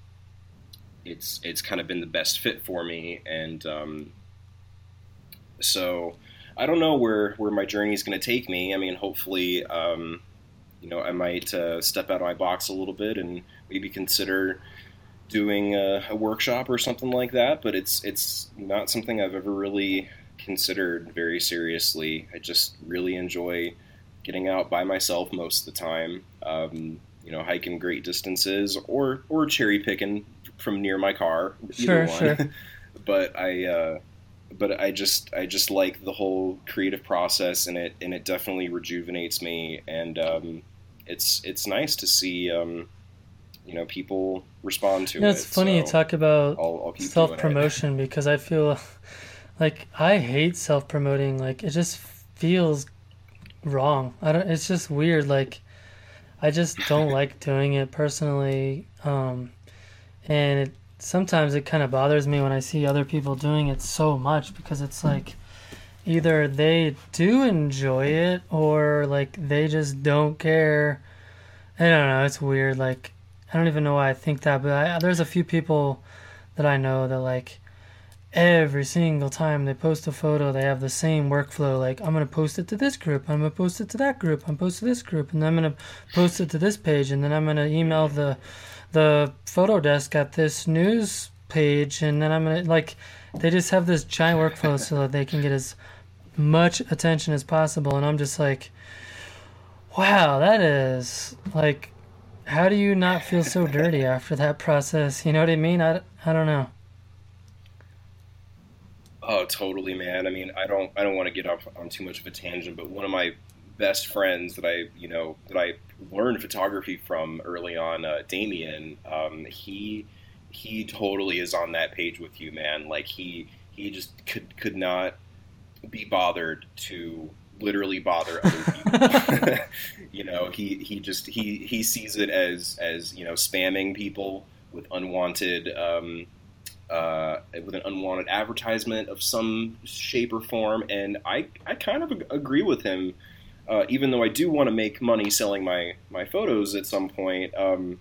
it's it's kind of been the best fit for me, and um, so I don't know where where my journey is going to take me. I mean, hopefully, um, you know, I might uh, step out of my box a little bit and maybe consider doing a, a, workshop or something like that. But it's it's not something I've ever really considered very seriously. I just really enjoy getting out by myself most of the time. Um, you know, hiking great distances or or cherry picking from near my car. Either sure, one. sure. but I. Uh, but I just I just like the whole creative process and it and it definitely rejuvenates me and um, it's it's nice to see um, you know people respond to you know, it. It's funny so you talk about self promotion because I feel like I hate self promoting. Like it just feels wrong. I don't. It's just weird. Like I just don't like doing it personally. Um, and it sometimes it kind of bothers me when I see other people doing it so much because it's hmm. like either they do enjoy it or like they just don't care. I don't know. It's weird. Like I don't even know why I think that, but I, there's a few people that I know that like every single time they post a photo, they have the same workflow. Like, I'm going to post it to this group, I'm going to post it to that group, I'm post to this group, and then I'm going to post it to this page, and then I'm going to email the the photo desk at this news page, and then I'm to like they just have this giant workflow so that they can get as much attention as possible, and I'm just like, wow, that is like. How do you not feel so dirty after that process? You know what I mean? I, I don't know. Oh, totally, man. I mean, I don't, I don't want to get off on too much of a tangent, but one of my best friends that I, you know, that I learned photography from early on, uh, Damien, um, he, he totally is on that page with you, man. Like he, he just could, could not be bothered to literally bother other people. you know, he, he just, he, he sees it as, as, you know, spamming people with unwanted, um, uh, with an unwanted advertisement of some shape or form. And I, I kind of agree with him, uh, even though I do want to make money selling my, my photos at some point. Um,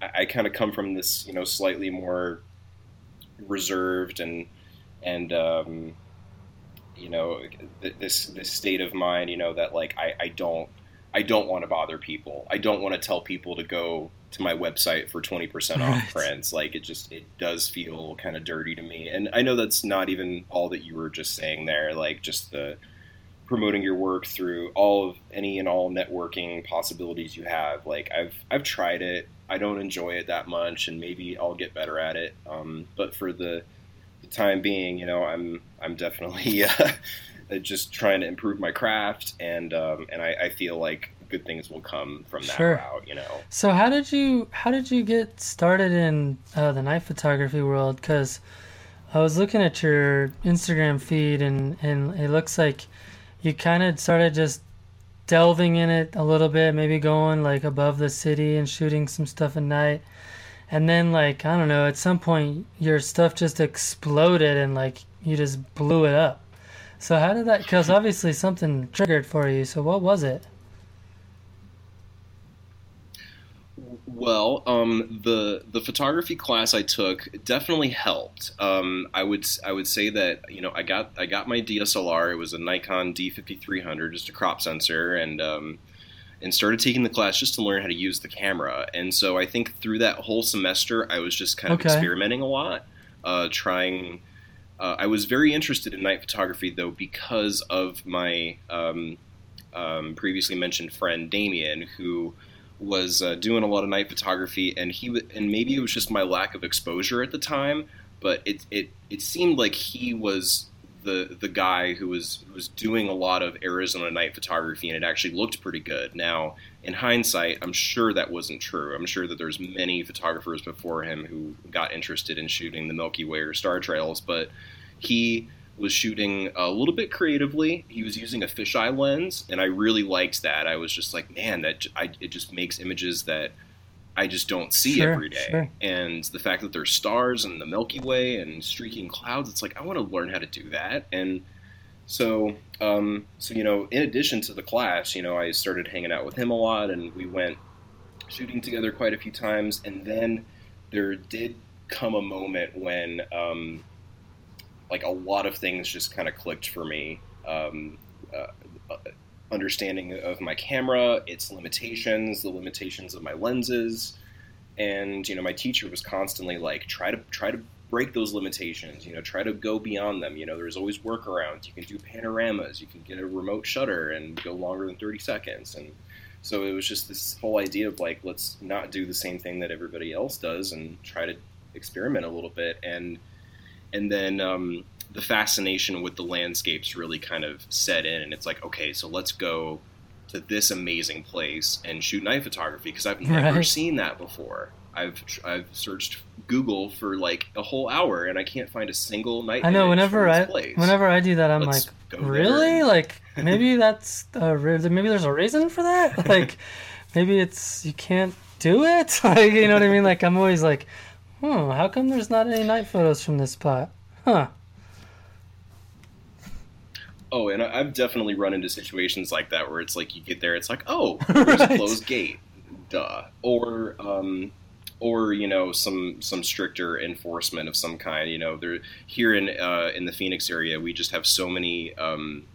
I, I kind of come from this, you know, slightly more reserved and and um, you know this this state of mind, you know, that like I, I don't I don't want to bother people. I don't want to tell people to go to my website for 20% off right. friends like it just it does feel kind of dirty to me and i know that's not even all that you were just saying there like just the promoting your work through all of any and all networking possibilities you have like i've i've tried it i don't enjoy it that much and maybe i'll get better at it um, but for the, the time being you know i'm i'm definitely uh, just trying to improve my craft and um, and I, I feel like good things will come from that sure. route, you know. So how did you how did you get started in uh, the night photography world? Because I was looking at your Instagram feed and and it looks like you kind of started just delving in it a little bit, maybe going like above the city and shooting some stuff at night. And then like I don't know, at some point your stuff just exploded and like you just blew it up. So how did that? Because obviously something triggered for you. So what was it? Well, um, the the photography class I took definitely helped. Um, I would I would say that you know I got I got my DSLR. It was a Nikon D5300, just a crop sensor, and um, and started taking the class just to learn how to use the camera. And so I think through that whole semester, I was just kind of okay. experimenting a lot, uh, trying. Uh, I was very interested in night photography though because of my um, um, previously mentioned friend Damien, who was uh, doing a lot of night photography, and he and maybe it was just my lack of exposure at the time, but it it it seemed like he was the the guy who was who was doing a lot of Arizona night photography, and it actually looked pretty good. Now, in hindsight, I'm sure that wasn't true. I'm sure that there's many photographers before him who got interested in shooting the Milky Way or star trails, but he was shooting a little bit creatively. He was using a fisheye lens, and I really liked that. I was just like, man, that I, it just makes images that I just don't see sure, every day. Sure. And the fact that there's stars and the Milky Way and streaking clouds, it's like I want to learn how to do that. And so, um, so you know, in addition to the class, you know, I started hanging out with him a lot, and we went shooting together quite a few times. And then there did come a moment when um, like a lot of things just kind of clicked for me. Um, uh, understanding of my camera, its limitations, the limitations of my lenses, and you know, my teacher was constantly like, try to try to break those limitations. You know, try to go beyond them. You know, there's always workarounds. You can do panoramas. You can get a remote shutter and go longer than 30 seconds. And so it was just this whole idea of like, let's not do the same thing that everybody else does and try to experiment a little bit. And and then um, the fascination with the landscapes really kind of set in, and it's like, okay, so let's go to this amazing place and shoot night photography because I've never right. seen that before. I've I've searched Google for like a whole hour and I can't find a single night. I know. Whenever I place. whenever I do that, I'm Let's like, really? Like maybe that's a, re- maybe there's a reason for that. Like maybe it's you can't do it. Like you know what I mean? Like I'm always like, hmm, how come there's not any night photos from this spot? Huh? Oh, and I- I've definitely run into situations like that where it's like you get there, it's like, oh, there's Right. a closed gate, duh, or um, or you know some some stricter enforcement of some kind. You know, there here in uh, in the Phoenix area, we just have so many um,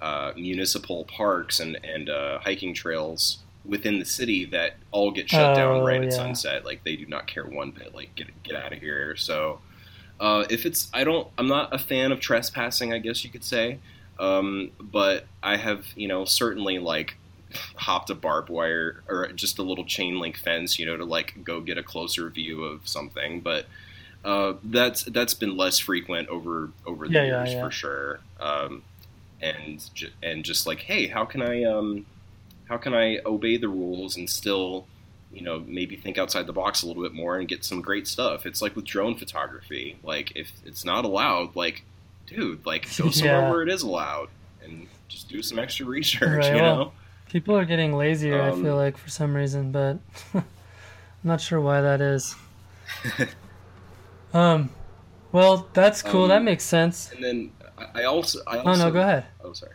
uh, municipal parks and and uh, hiking trails within the city that all get shut Oh, down right at sunset. Like they do not care one bit. Like get get out of here. So. Uh, if it's, I don't, I'm not a fan of trespassing. I guess you could say. Um, but I have, you know, certainly like hopped a barbed wire or just a little chain link fence, you know, to like go get a closer view of something. But uh, that's that's been less frequent over over the Yeah, yeah, years yeah. for sure. Um, and and just like, hey, how can I um, how can I obey the rules and still you know maybe think outside the box a little bit more and get some great stuff it's like with drone photography like if it's not allowed like dude like go somewhere Yeah. where it is allowed and just do some extra research Right, you well, know People are getting lazier. I Um, feel like for some reason, but I'm not sure why that is. um, well, that's cool. Um, that makes sense. and then I, I also Oh no, go ahead. Oh, sorry.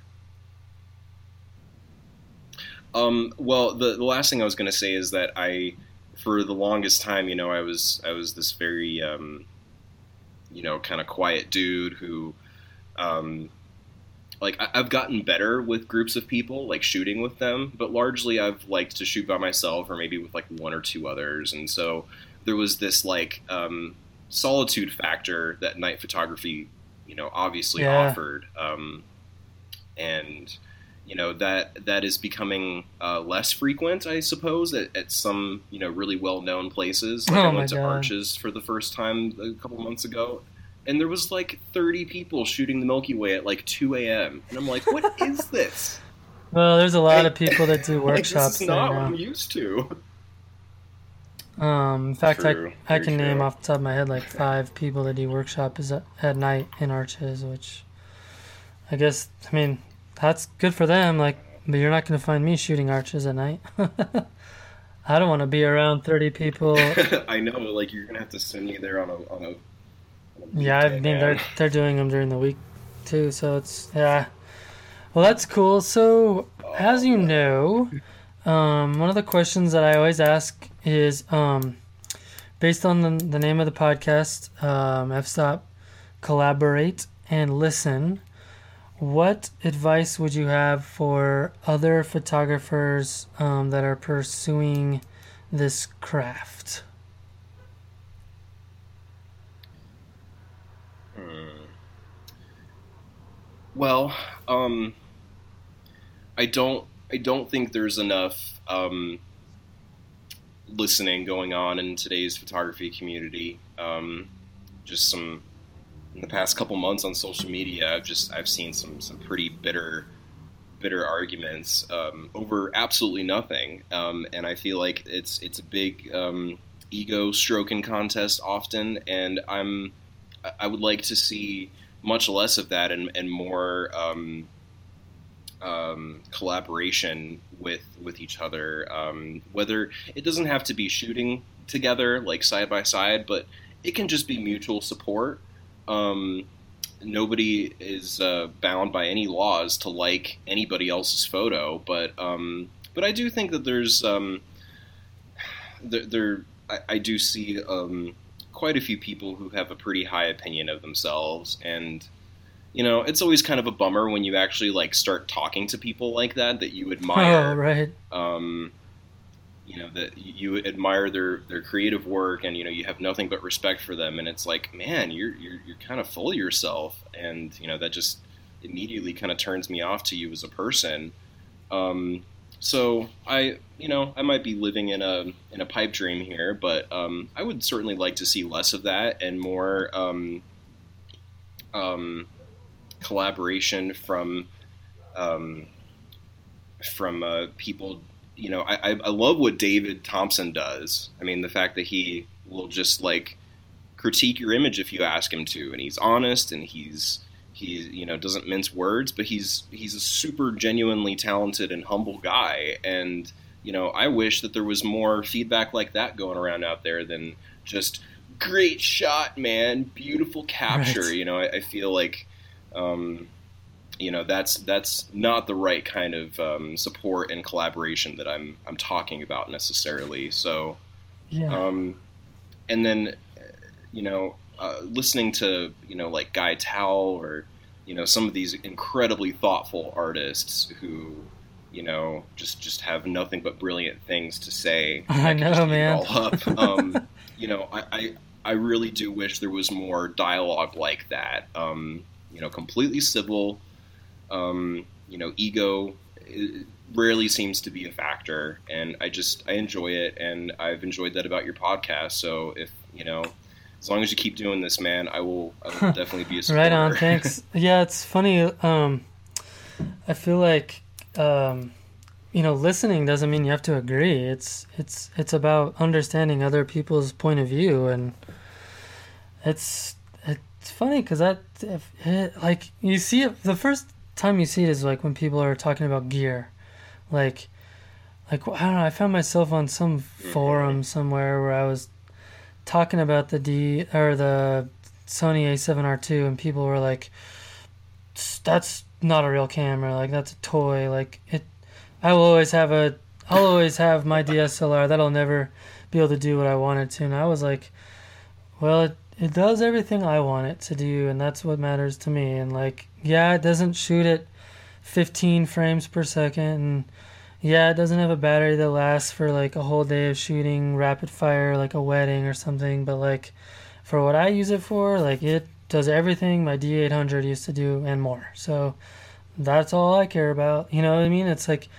Um, well, the, the last thing I was going to say is that I, for the longest time, you know, I was I was this very, um, you know, kind of quiet dude who, um, like I, I've gotten better with groups of people, like shooting with them, but largely I've liked to shoot by myself or maybe with like one or two others, and so there was this like um, solitude factor that night photography, you know, obviously Yeah. offered, um, and you know that that is becoming uh, less frequent, I suppose, at, at some you know really well known places. Like Oh I went to God. Arches for the first time a couple months ago, and there was like 30 people shooting the Milky Way at like 2 a.m. And I'm like, what is this? Well, there's a lot of people that do Like, workshops is not what. I'm used to. Um, in fact, True, I, I can name off the top of my head like five people that do workshops at night in Arches, which I guess, I mean, that's good for them. Like, but you're not going to find me shooting arches at night. I don't want to be around 30 people. I know, like you're gonna have to send me there on a on a. on a Yeah, I mean man. they're they're doing them during the week too, so it's yeah. Well, that's cool. So, as you know, um, one of the questions that I always ask is um, based on the, the name of the podcast, um, F-Stop, collaborate and listen. What advice would you have for other photographers um, that are pursuing this craft? Hmm. Well, um, I don't. I don't think there's enough um, listening going on in today's photography community. Um, just some in the past couple months on social media, I've just I've seen some some pretty bitter bitter arguments um, over absolutely nothing, um, and I feel like it's it's a big um, ego stroking contest often, and I'm I- would like to see much less of that and, and more um, um, collaboration with with each other. Um, whether it doesn't have to be shooting together like side by side, but it can just be mutual support. Um, nobody is uh, bound by any laws to like anybody else's photo, but um, but I do think that there's um, there, there I, I do see um, quite a few people who have a pretty high opinion of themselves and you know it's always kind of a bummer when you actually like start talking to people like that that you Oh, admire right. um, you know that you admire their their creative work and you know you have nothing but respect for them. And it's like man you're you're, you're kind of full of yourself. And you know that just immediately kind of turns me off to you as a person. Um, so I you know I might be living in a in a pipe dream here but um, I would certainly like to see less of that and more um, um, collaboration from um, from uh, people you know, I, I love what David Thompson does. I mean, the fact that he will just like critique your image if you ask him to, and he's honest and he's he you know doesn't mince words, but he's he's a super genuinely talented and humble guy. And you know, I wish that there was more feedback like that going around out there than just great shot, man, beautiful capture. Right. You know, I, I feel like. Um, you know that's that's not the right kind of um, support and collaboration that I'm I'm talking about necessarily. So, yeah. Um, and then, you know, uh, listening to you know like Guy Tal or you know some of these incredibly thoughtful artists who you know just just have nothing but brilliant things to say. I know, man. Um, you know, I, I, I really do wish there was more dialogue like that. Um, you know, completely civil um, you know, ego rarely seems to be a factor, and I just I enjoy it, and I've enjoyed that about your podcast. So if you know, as long as you keep doing this, man, I will, I will definitely be a supporter. right on. Thanks. yeah, it's funny. Um, I feel like. Um, you know, listening doesn't mean you have to agree. It's it's it's about understanding other people's point of view, and it's it's funny because that if it, like you see it the first time you see it is like when people are talking about gear, like, like I don't know. I found myself on some mm-hmm. forum somewhere where I was talking about the D or the Sony A7R2, and people were like, "That's not a real camera. Like that's a toy. Like it. I will always have a. I'll always have my DSLR. That'll never be able to do what I wanted to." And I was like, "Well, it it does everything I want it to do, and that's what matters to me. And like, yeah, it doesn't shoot at 15 frames per second, and yeah, it doesn't have a battery that lasts for like a whole day of shooting rapid fire, like a wedding or something. But like, for what I use it for, like it does everything my D800 used to do and more. So that's all I care about. You know what I mean? It's like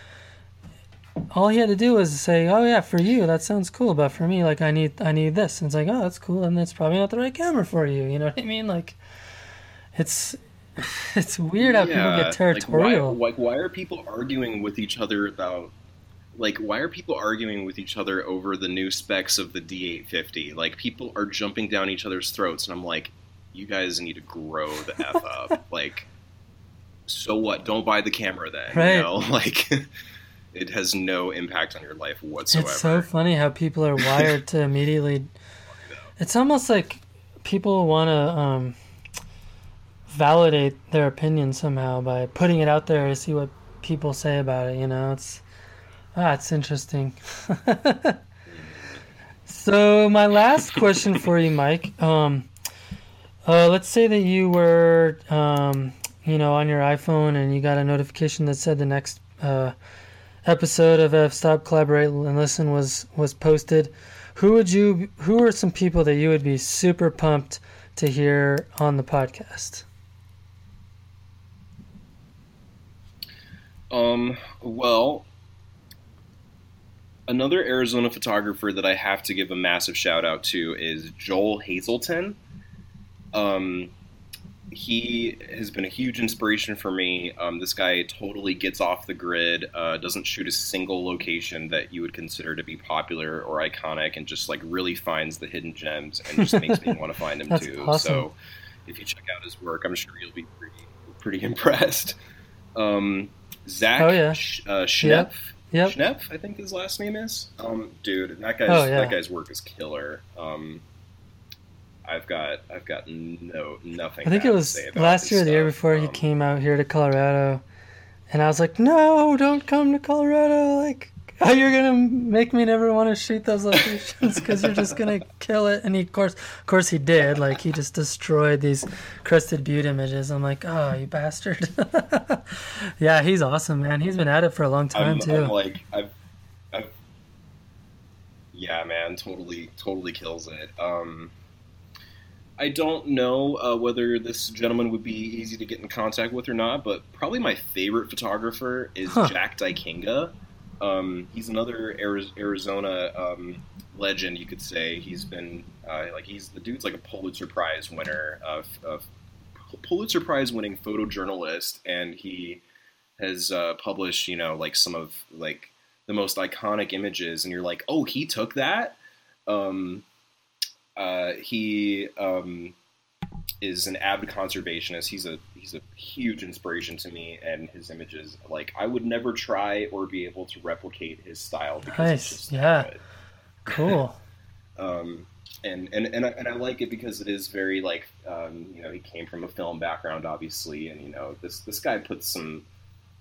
all he had to do was say, "Oh yeah, for you that sounds cool," but for me, like I need I need this, and it's like, "Oh, that's cool," and it's probably not the right camera for you. You know what I mean? Like, it's it's weird how yeah, people get territorial. Like why, why are people arguing with each other about? Like, why are people arguing with each other over the new specs of the D850? Like, people are jumping down each other's throats, and I'm like, you guys need to grow the f up. Like, so what? Don't buy the camera then. Right. You know, like it has no impact on your life whatsoever. It's so funny how people are wired to immediately. It's almost like people want to um, validate their opinion somehow by putting it out there to see what people say about it. You know, it's ah, it's interesting. so my last question for you, Mike. Um, uh, let's say that you were, um, you know, on your iPhone and you got a notification that said the next. Uh, episode of F Stop Collaborate and Listen was was posted, who would you who are some people that you would be super pumped to hear on the podcast? Um, well, another Arizona photographer that I have to give a massive shout out to is Joel Hazelton. Um, he has been a huge inspiration for me. Um, this guy totally gets off the grid, uh, doesn't shoot a single location that you would consider to be popular or iconic, and just like really finds the hidden gems and just makes me want to find them too. Awesome. So if you check out his work, I'm sure you'll be pretty pretty impressed. Um, Zach oh, yeah. Sh- uh, Schnepf. Yep. Schnepf, I think his last name is. Um, dude, that guy's oh, yeah. that guy's work is killer. Um, I've got I've got no nothing. I think it was last year, or the year before, um, he came out here to Colorado, and I was like, "No, don't come to Colorado! Like, oh, you're gonna make me never want to shoot those locations because you're just gonna kill it." And he, of course, of course, he did. Like, he just destroyed these crested butte images. I'm like, "Oh, you bastard!" yeah, he's awesome, man. He's been at it for a long time I'm, too. I'm like, I've, I've, yeah, man, totally, totally kills it. Um, I don't know uh, whether this gentleman would be easy to get in contact with or not, but probably my favorite photographer is huh. Jack Dykinga. Um, he's another Arizona um, legend, you could say. He's been uh, like he's the dude's like a Pulitzer Prize winner, of, of Pulitzer Prize winning photojournalist, and he has uh, published you know like some of like the most iconic images, and you're like, oh, he took that. Um, uh, he um, is an avid conservationist. He's a he's a huge inspiration to me, and his images. Like I would never try or be able to replicate his style because Nice, it's just yeah. Cool. Um, and and and I, and I like it because it is very like um, you know he came from a film background obviously, and you know this this guy puts some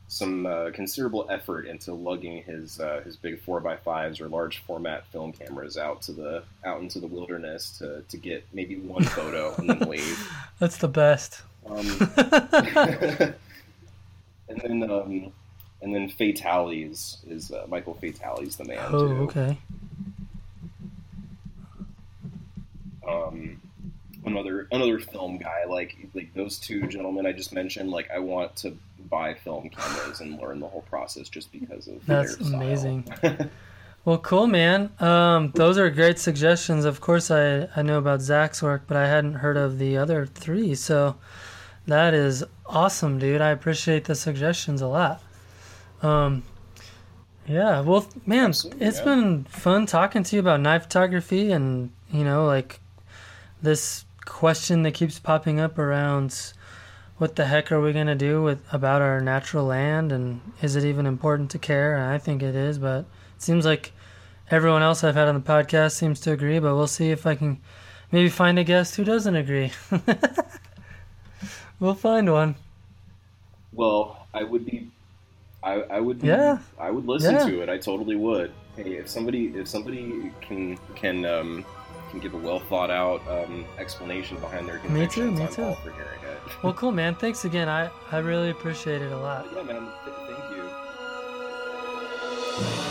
some uh, considerable effort into lugging his uh, his big four x fives or large format film cameras out to the out into the wilderness to, to get maybe one photo and then leave. That's the best. Um, and then um, and then Fatali's is uh, Michael Fatali's the man. Oh, too. okay. um, another another film guy like like those two gentlemen I just mentioned. Like I want to buy film cameras and learn the whole process just because of That's amazing. Well, cool, man. Um, those are great suggestions. Of course, I, I know about Zach's work, but I hadn't heard of the other three. So that is awesome, dude. I appreciate the suggestions a lot. Um, yeah, well, man, Absolutely, it's yeah. been fun talking to you about knife photography and, you know, like this question that keeps popping up around what the heck are we going to do with about our natural land and is it even important to care? And I think it is, but it seems like everyone else I've had on the podcast seems to agree, but we'll see if I can maybe find a guest who doesn't agree. we'll find one. Well, I would be, I, I would, be, Yeah. I would listen Yeah. to it. I totally would. Hey, if somebody, if somebody can can um, can give a well thought out um, explanation behind their convictions. Me too. Me too. for hearing it. well, cool, man. Thanks again. I I really appreciate it a lot. But yeah, man. Th- thank you.